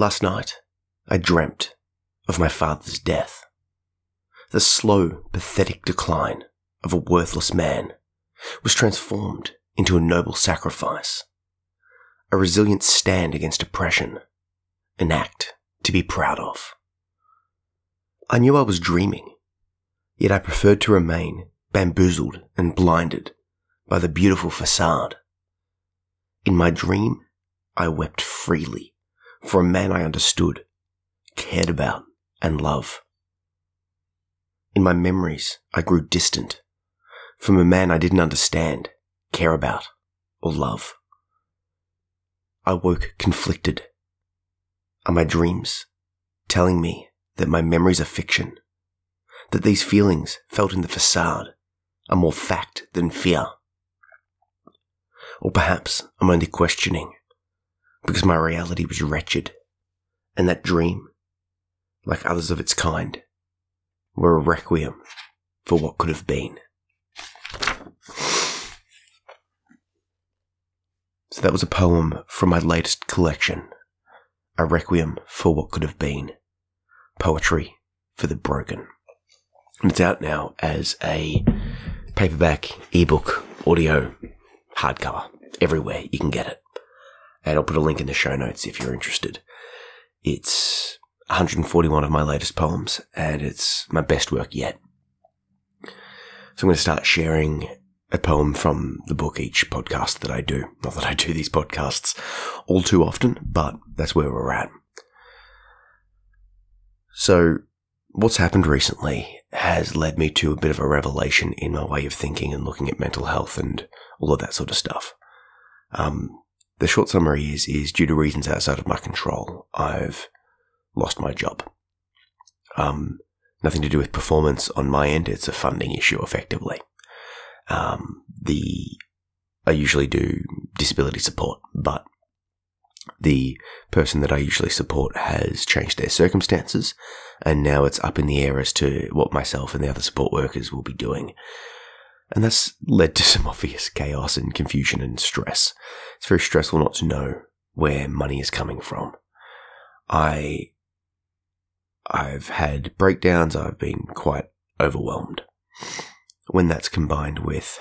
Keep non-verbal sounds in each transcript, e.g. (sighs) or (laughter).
Last night, I dreamt of my father's death. The slow, pathetic decline of a worthless man was transformed into a noble sacrifice, a resilient stand against oppression, an act to be proud of. I knew I was dreaming, yet I preferred to remain bamboozled and blinded by the beautiful facade. In my dream, I wept freely for a man I understood, cared about, and loved. In my memories, I grew distant from a man I didn't understand, care about, or love. I woke conflicted. Are my dreams telling me that my memories are fiction? That these feelings felt in the facade are more fact than fear? Or perhaps I'm only questioning because my reality was wretched, and that dream, like others of its kind, were a requiem for what could have been. So that was a poem from my latest collection, A Requiem for What Could Have Been, Poetry for the Broken. And it's out now as a paperback, ebook, audio, hardcover, everywhere you can get it and I'll put a link in the show notes if you're interested. It's 141 of my latest poems, and it's my best work yet. So I'm going to start sharing a poem from the book each podcast that I do. Not that I do these podcasts all too often, but that's where we're at. So, what's happened recently has led me to a bit of a revelation in my way of thinking and looking at mental health and all of that sort of stuff. Um, the short summary is, is due to reasons outside of my control, I've lost my job. Um, nothing to do with performance on my end. It's a funding issue, effectively. Um, the I usually do disability support, but the person that I usually support has changed their circumstances, and now it's up in the air as to what myself and the other support workers will be doing. And that's led to some (laughs) obvious chaos and confusion and stress. It's very stressful not to know where money is coming from. I, I've had breakdowns. I've been quite overwhelmed. When that's combined with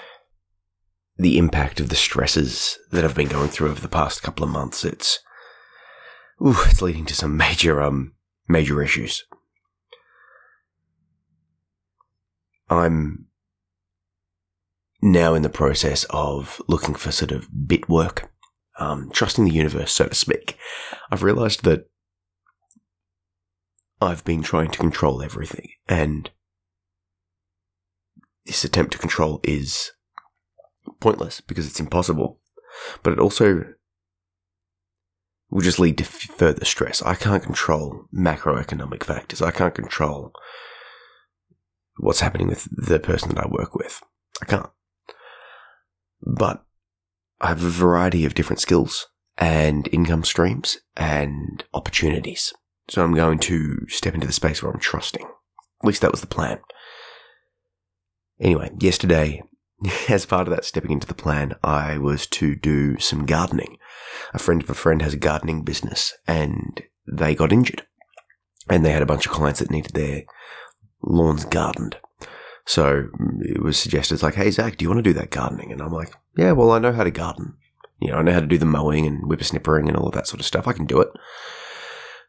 the impact of the stresses that I've been going through over the past couple of months, it's, ooh, it's leading to some (laughs) major, um, major issues. I'm now in the process of looking for sort of bit work, um, trusting the universe, so to speak. I've realized that I've been trying to control everything, and this attempt to control is pointless because it's impossible, but it also will just lead to further stress. I can't control macroeconomic factors. I can't control what's happening with the person that I work with. I can't. But I have a variety of different skills and income streams and opportunities. So I'm going to step into the space where I'm trusting. At least that was the plan. Anyway, yesterday, (laughs) as part of that stepping into the plan, I was to do some gardening. A friend of a friend has a gardening business and they got injured. And they had a bunch of clients that needed their lawns gardened. So mm, it was suggested, it's like, hey, Zach, do you want to do that gardening? And I'm like, yeah, well, I know how to garden. You know, I know how to do the mowing and whippersnippering and all of that sort of stuff. I can do it.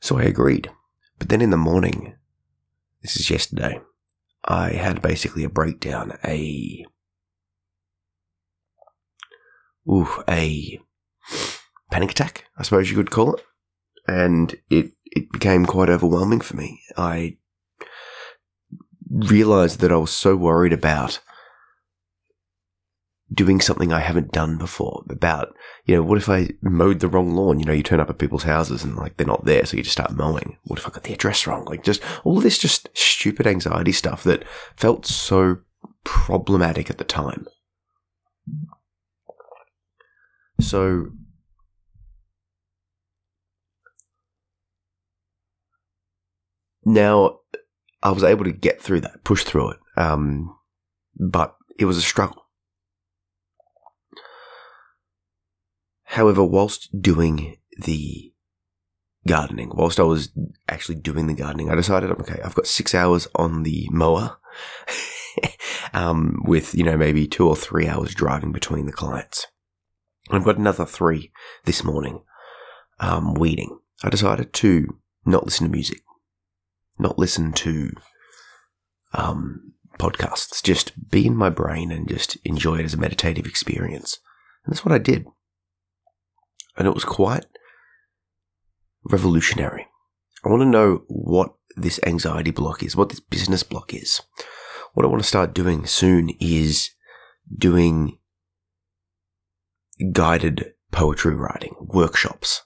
So I agreed. But then in the morning, this is yesterday, I had basically a breakdown, a, ooh, a panic attack, I suppose you could call it. And it, it became quite overwhelming for me. I realized that I was so worried about doing something I haven't done before. About, you know, what if I mowed the wrong lawn? You know, you turn up at people's houses and like they're not there, so you just start mowing. What if I got the address wrong? Like just all this just stupid anxiety stuff that felt so problematic at the time. So now I was able to get through that, push through it. Um, but it was a struggle. However, whilst doing the gardening, whilst I was actually doing the gardening, I decided, okay, I've got six hours on the mower, (laughs) um, with, you know, maybe two or three hours driving between the clients. I've got another three this morning, um, weeding. I decided to not listen to music, not listen to, um, podcasts, just be in my brain and just enjoy it as a meditative experience. And that's what I did. And it was quite revolutionary. I want to know what this anxiety block is, what this business block is. What I want to start doing soon is doing guided poetry writing workshops.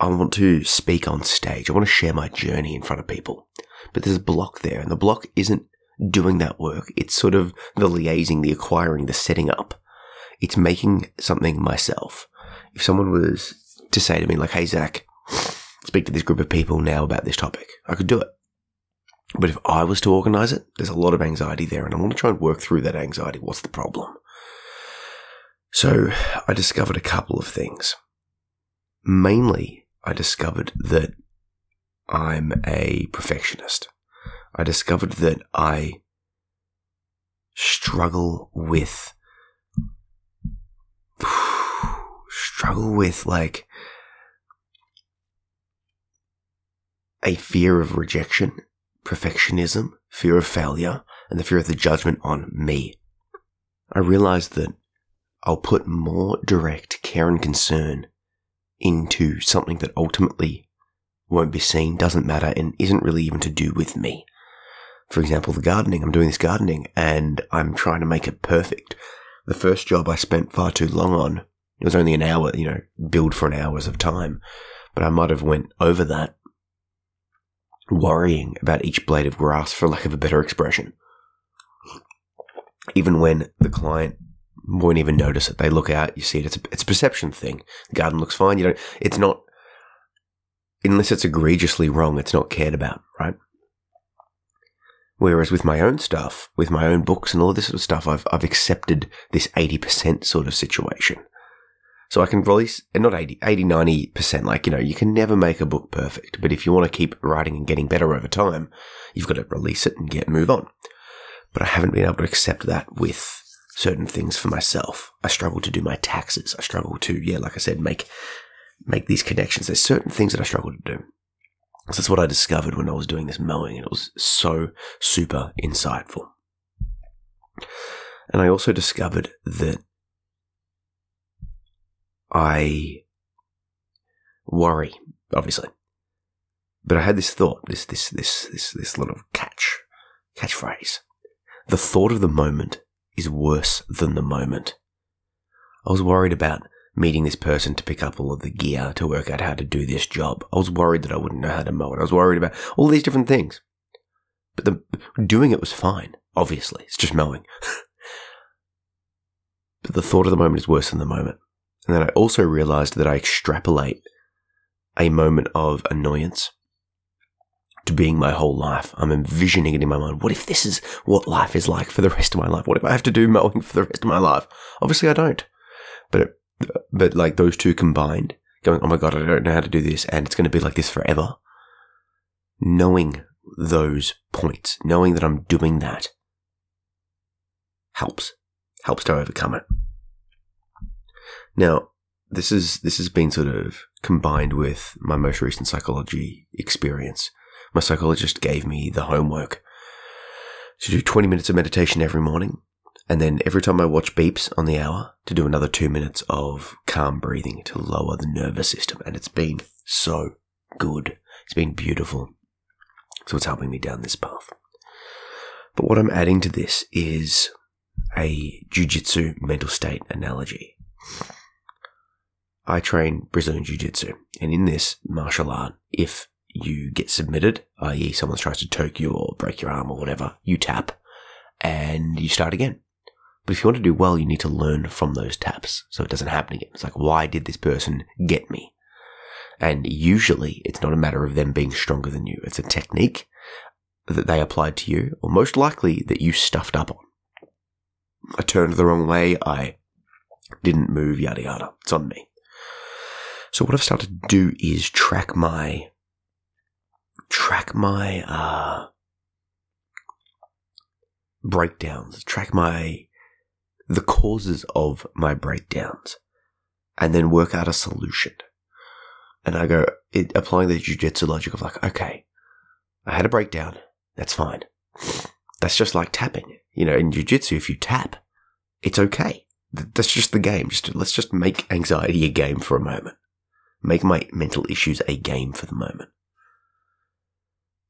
I want to speak on stage. I want to share my journey in front of people. But there's a block there, and the block isn't doing that work. It's sort of the liaising, the acquiring, the setting up. It's making something myself. If someone was to say to me, like, hey, Zach, speak to this group of people now about this topic. I could do it. But if I was to organize it, there's a lot of anxiety there, and I want to try and work through that anxiety. What's the problem? So I discovered a couple of things. Mainly, I discovered that I'm a perfectionist. I discovered that I struggle with (sighs) struggle with like a fear of rejection, perfectionism, fear of failure, and the fear of the judgment on me. I realized that I'll put more direct care and concern into something that ultimately won't be seen, doesn't matter, and isn't really even to do with me. For example, the gardening. I'm doing this gardening and I'm trying to make it perfect. The first job I spent far too long on, it was only an hour, you know, build for an hours of time, but I might have went over that worrying about each blade of grass, for lack of a better expression. Even when the client won't even notice it, they look out, you see it. It's a, it's a perception thing. The garden looks fine. You don't. It's not unless it's egregiously wrong. It's not cared about, right? Whereas with my own stuff, with my own books and all this sort of stuff, I've I've accepted this eighty percent sort of situation. So I can release, not 80, 80, 90%, like, you know, you can never make a book perfect, but if you want to keep writing and getting better over time, you've got to release it and get, move on. But I haven't been able to accept that with certain things for myself. I struggle to do my taxes. I struggle to, yeah, like I said, make, make these connections. There's certain things that I struggle to do. So that's what I discovered when I was doing this mowing, and it was so super insightful. And I also discovered that I worry, obviously. But I had this thought, this this this this this little catch catchphrase. The thought of the moment is worse than the moment. I was worried about meeting this person to pick up all of the gear to work out how to do this job. I was worried that I wouldn't know how to mow it. I was worried about all these different things. But the doing it was fine, obviously. It's just mowing. (laughs) but the thought of the moment is worse than the moment. And then I also realized that I extrapolate a moment of annoyance to being my whole life. I'm envisioning it in my mind. What if this is what life is like for the rest of my life? What if I have to do mowing for the rest of my life? Obviously, I don't. But it, but like those two combined, going, oh my god, I don't know how to do this, and it's going to be like this forever. Knowing those points, knowing that I'm doing that, helps, helps to overcome it. Now, this is this has been sort of combined with my most recent psychology experience. My psychologist gave me the homework to do 20 minutes of meditation every morning, and then every time I watch beeps on the hour, to do another two minutes of calm breathing to lower the nervous system. And it's been so good. It's been beautiful. So it's helping me down this path. But what I'm adding to this is a jujitsu mental state analogy. I train Brazilian Jiu Jitsu, and in this martial art, if you get submitted, i.e., someone tries to choke you or break your arm or whatever, you tap and you start again. But if you want to do well, you need to learn from those taps so it doesn't happen again. It's like, why did this person get me? And usually it's not a matter of them being stronger than you. It's a technique that they applied to you, or most likely that you stuffed up on. I turned the wrong way. I didn't move, yada yada. It's on me. So what I've started to do is track my track my uh, breakdowns, track my the causes of my breakdowns, and then work out a solution. And I go it, applying the jujitsu logic of like, okay, I had a breakdown. That's fine. That's just like tapping. You know, in jujitsu, if you tap, it's okay. That's just the game. Just let's just make anxiety a game for a moment. Make my mental issues a game for the moment.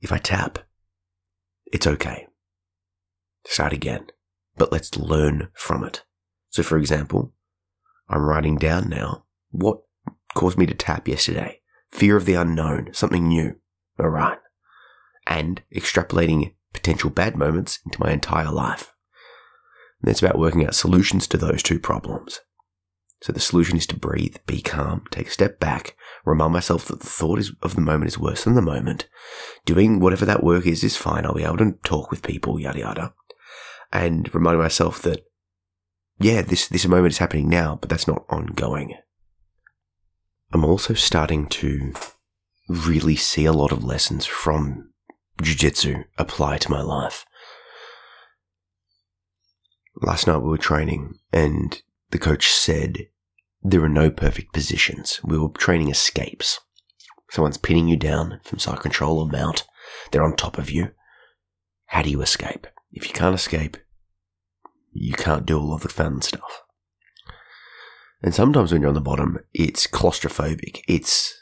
If I tap, it's okay. Start again. But let's learn from it. So for example, I'm writing down now what caused me to tap yesterday. Fear of the unknown, something new. Alright. And extrapolating potential bad moments into my entire life. And it's about working out solutions to those two problems. So the solution is to breathe, be calm, take a step back, remind myself that the thought is, of the moment is worse than the moment. Doing whatever that work is is fine. I'll be able to talk with people, yada yada. And reminding myself that, yeah, this, this moment is happening now, but that's not ongoing. I'm also starting to really see a lot of lessons from jujitsu apply to my life. Last night we were training and the coach said there are no perfect positions. We were training escapes. Someone's pinning you down from side control or mount. They're on top of you. How do you escape? If you can't escape, you can't do all of the fun stuff. And sometimes when you're on the bottom, it's claustrophobic. It's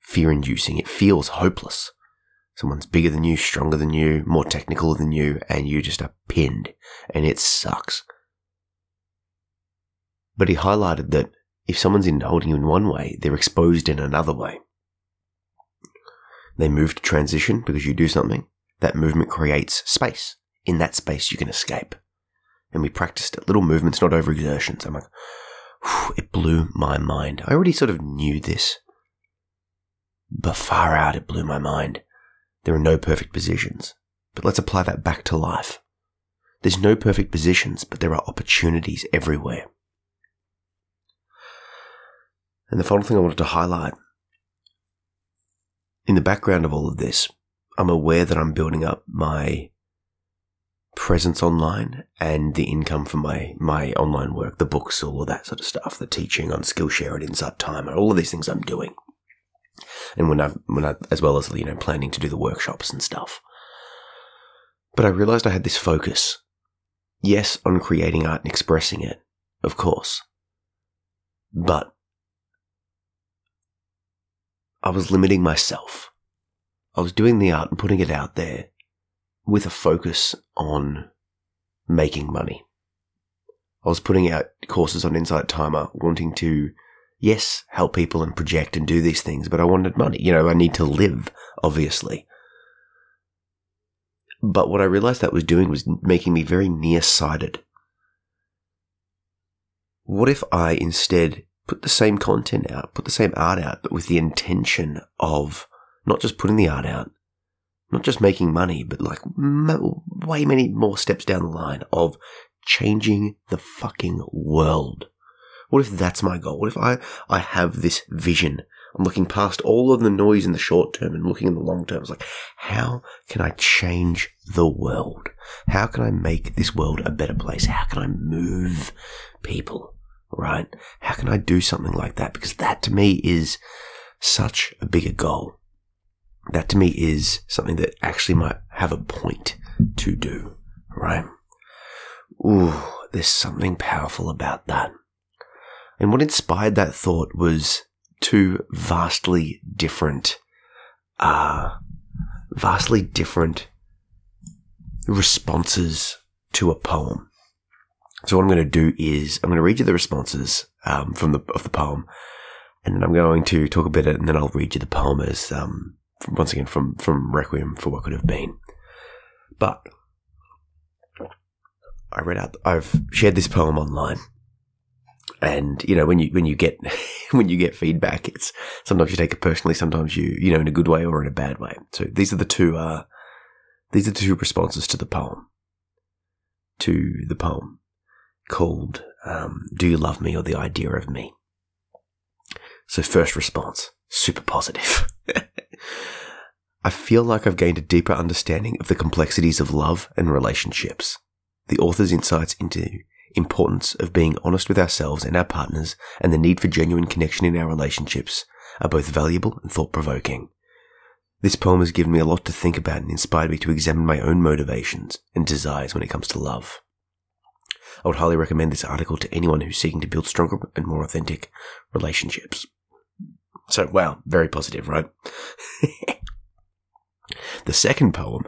fear inducing. It feels hopeless. Someone's bigger than you, stronger than you, more technical than you, and you just are pinned. And it sucks. But he highlighted that if someone's in holding you in one way, they're exposed in another way. They move to transition because you do something. That movement creates space. In that space, you can escape. And we practiced it. Little movements, not overexertions. I'm like, it blew my mind. I already sort of knew this. But far out, it blew my mind. There are no perfect positions. But let's apply that back to life. There's no perfect positions, but there are opportunities everywhere. And the final thing I wanted to highlight in the background of all of this, I'm aware that I'm building up my presence online and the income from my, my online work, the books, all of that sort of stuff, the teaching on Skillshare and Insight Timer, all of these things I'm doing. And when I, when I, as well as, you know, planning to do the workshops and stuff. But I realized I had this focus. Yes, on creating art and expressing it, of course. But I was limiting myself. I was doing the art and putting it out there with a focus on making money. I was putting out courses on Insight Timer, wanting to, yes, help people and project and do these things, but I wanted money. You know, I need to live, obviously. But what I realized that was doing was making me very nearsighted. What if I instead put the same content out, put the same art out, but with the intention of not just putting the art out, not just making money, but like way many more steps down the line of changing the fucking world. What if that's my goal? What if I, I have this vision? I'm looking past all of the noise in the short term and looking in the long term. It's like, how can I change the world? How can I make this world a better place? How can I move people? right? How can I do something like that? Because that to me is such a bigger goal. That to me is something that actually might have a point to do, right? Ooh, there's something powerful about that. And what inspired that thought was two vastly different, uh, vastly different responses to a poem. So what I'm going to do is I'm going to read you the responses um, from the of the poem, and then I'm going to talk a bit, and then I'll read you the poem as um, once again from from Requiem for What Could Have Been. But I read out. I've shared this poem online, and you know when you when you get (laughs) when you get feedback, it's sometimes you take it personally, sometimes you you know in a good way or in a bad way. So these are the two uh, these are the two responses to the poem. To the poem called um, Do You Love Me or The Idea of Me? So, first response, super positive. (laughs) (laughs) I feel like I've gained a deeper understanding of the complexities of love and relationships. The author's insights into importance of being honest with ourselves and our partners and the need for genuine connection in our relationships are both valuable and thought provoking. This poem has given me a lot to think about and inspired me to examine my own motivations and desires when it comes to love. I would highly recommend this article to anyone who's seeking to build stronger and more authentic relationships. So, wow, very positive, right? (laughs) the second poem,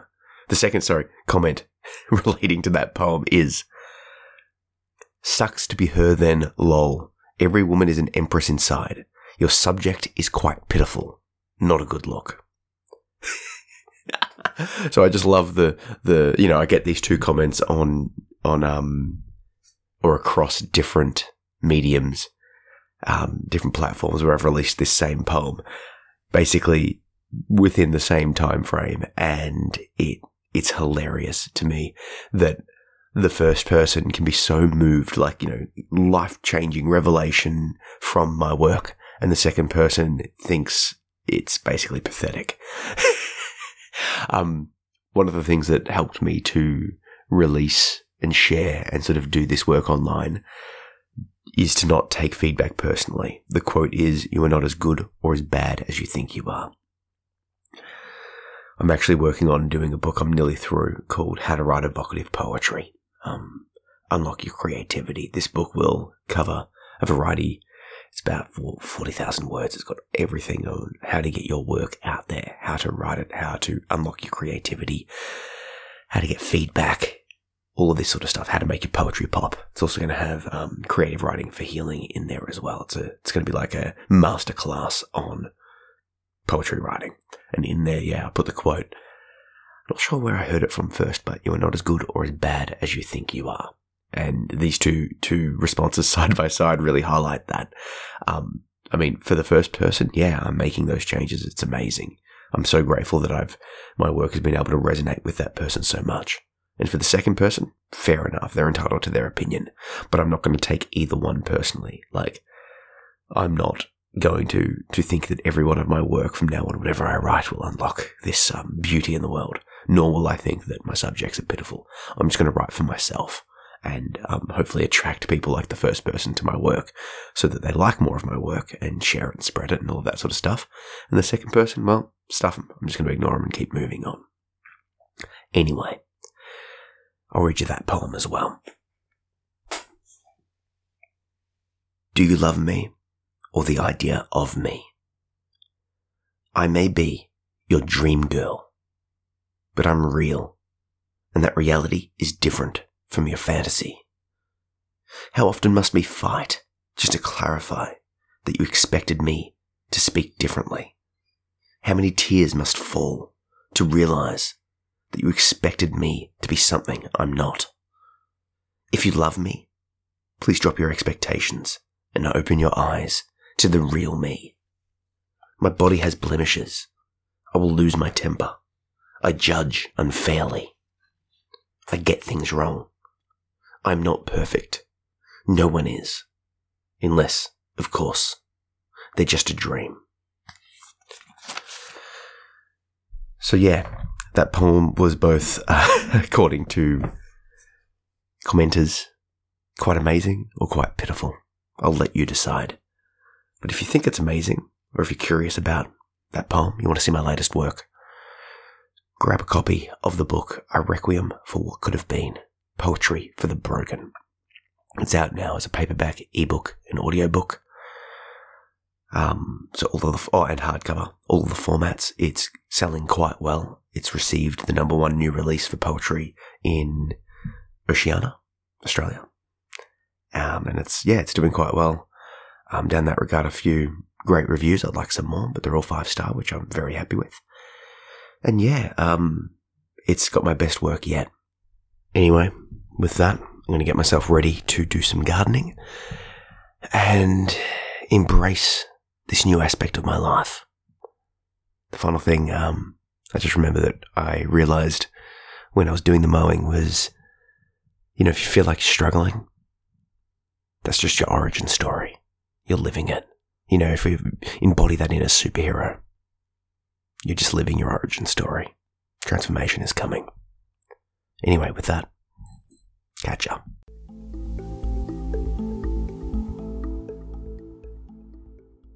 the second, sorry, comment (laughs) relating to that poem is Sucks to be her then, lol. Every woman is an empress inside. Your subject is quite pitiful. Not a good look. (laughs) so I just love the the you know I get these two comments on on um or across different mediums, um, different platforms where I've released this same poem, basically within the same time frame, and it it's hilarious to me that the first person can be so moved, like you know, life changing revelation from my work, and the second person thinks it's basically pathetic. (laughs) um, one of the things that helped me to release and share and sort of do this work online is to not take feedback personally. The quote is, you are not as good or as bad as you think you are. I'm actually working on doing a book I'm nearly through called How to Write Evocative Poetry. Um, unlock your creativity. This book will cover a variety. It's about 40,000 words. It's got everything on how to get your work out there, how to write it, how to unlock your creativity, how to get feedback, all of this sort of stuff, how to make your poetry pop. It's also going to have um, creative writing for healing in there as well. It's a, it's going to be like a masterclass on poetry writing. And in there, yeah, I put the quote. Not sure where I heard it from first, but you are not as good or as bad as you think you are. And these two two responses (laughs) side by side really highlight that. Um, I mean, for the first person, yeah, I'm making those changes. It's amazing. I'm so grateful that I've my work has been able to resonate with that person so much. And for the second person, fair enough, they're entitled to their opinion. But I'm not going to take either one personally. Like, I'm not going to, to think that every one of my work from now on, whatever I write, will unlock this um, beauty in the world. Nor will I think that my subjects are pitiful. I'm just going to write for myself and um, hopefully attract people like the first person to my work so that they like more of my work and share it and spread it and all of that sort of stuff. And the second person, well, stuff them. I'm just going to ignore them and keep moving on. Anyway, I'll read you that poem as well. Do you love me or the idea of me? I may be your dream girl, but I'm real, and that reality is different from your fantasy. How often must we fight just to clarify that you expected me to speak differently? How many tears must fall to realize that you expected me to be something I'm not. If you love me, please drop your expectations and open your eyes to the real me. My body has blemishes. I will lose my temper. I judge unfairly. I get things wrong. I'm not perfect. No one is. Unless, of course, they're just a dream. So yeah, that poem was both, uh, (laughs) according to commenters, quite amazing or quite pitiful. I'll let you decide. But if you think it's amazing, or if you're curious about that poem, you want to see my latest work, grab a copy of the book A Requiem for What Could Have Been Poetry for the Broken. It's out now as a paperback, ebook, and audiobook. Um, so all of the, oh, and hardcover, all of the formats, it's selling quite well. It's received the number one new release for poetry in Oceania, Australia. Um, and it's, yeah, it's doing quite well. Um, down that regard, a few great reviews. I'd like some more, but they're all five star, which I'm very happy with. And yeah, um, it's got my best work yet. Anyway, with that, I'm going to get myself ready to do some gardening and embrace this new aspect of my life. The final thing, um, I just remember that I realized when I was doing the mowing was, you know, if you feel like you're struggling, that's just your origin story. You're living it. You know, if we embody that in a superhero, You're just living your origin story. Transformation is coming. Anyway, with that, catch up.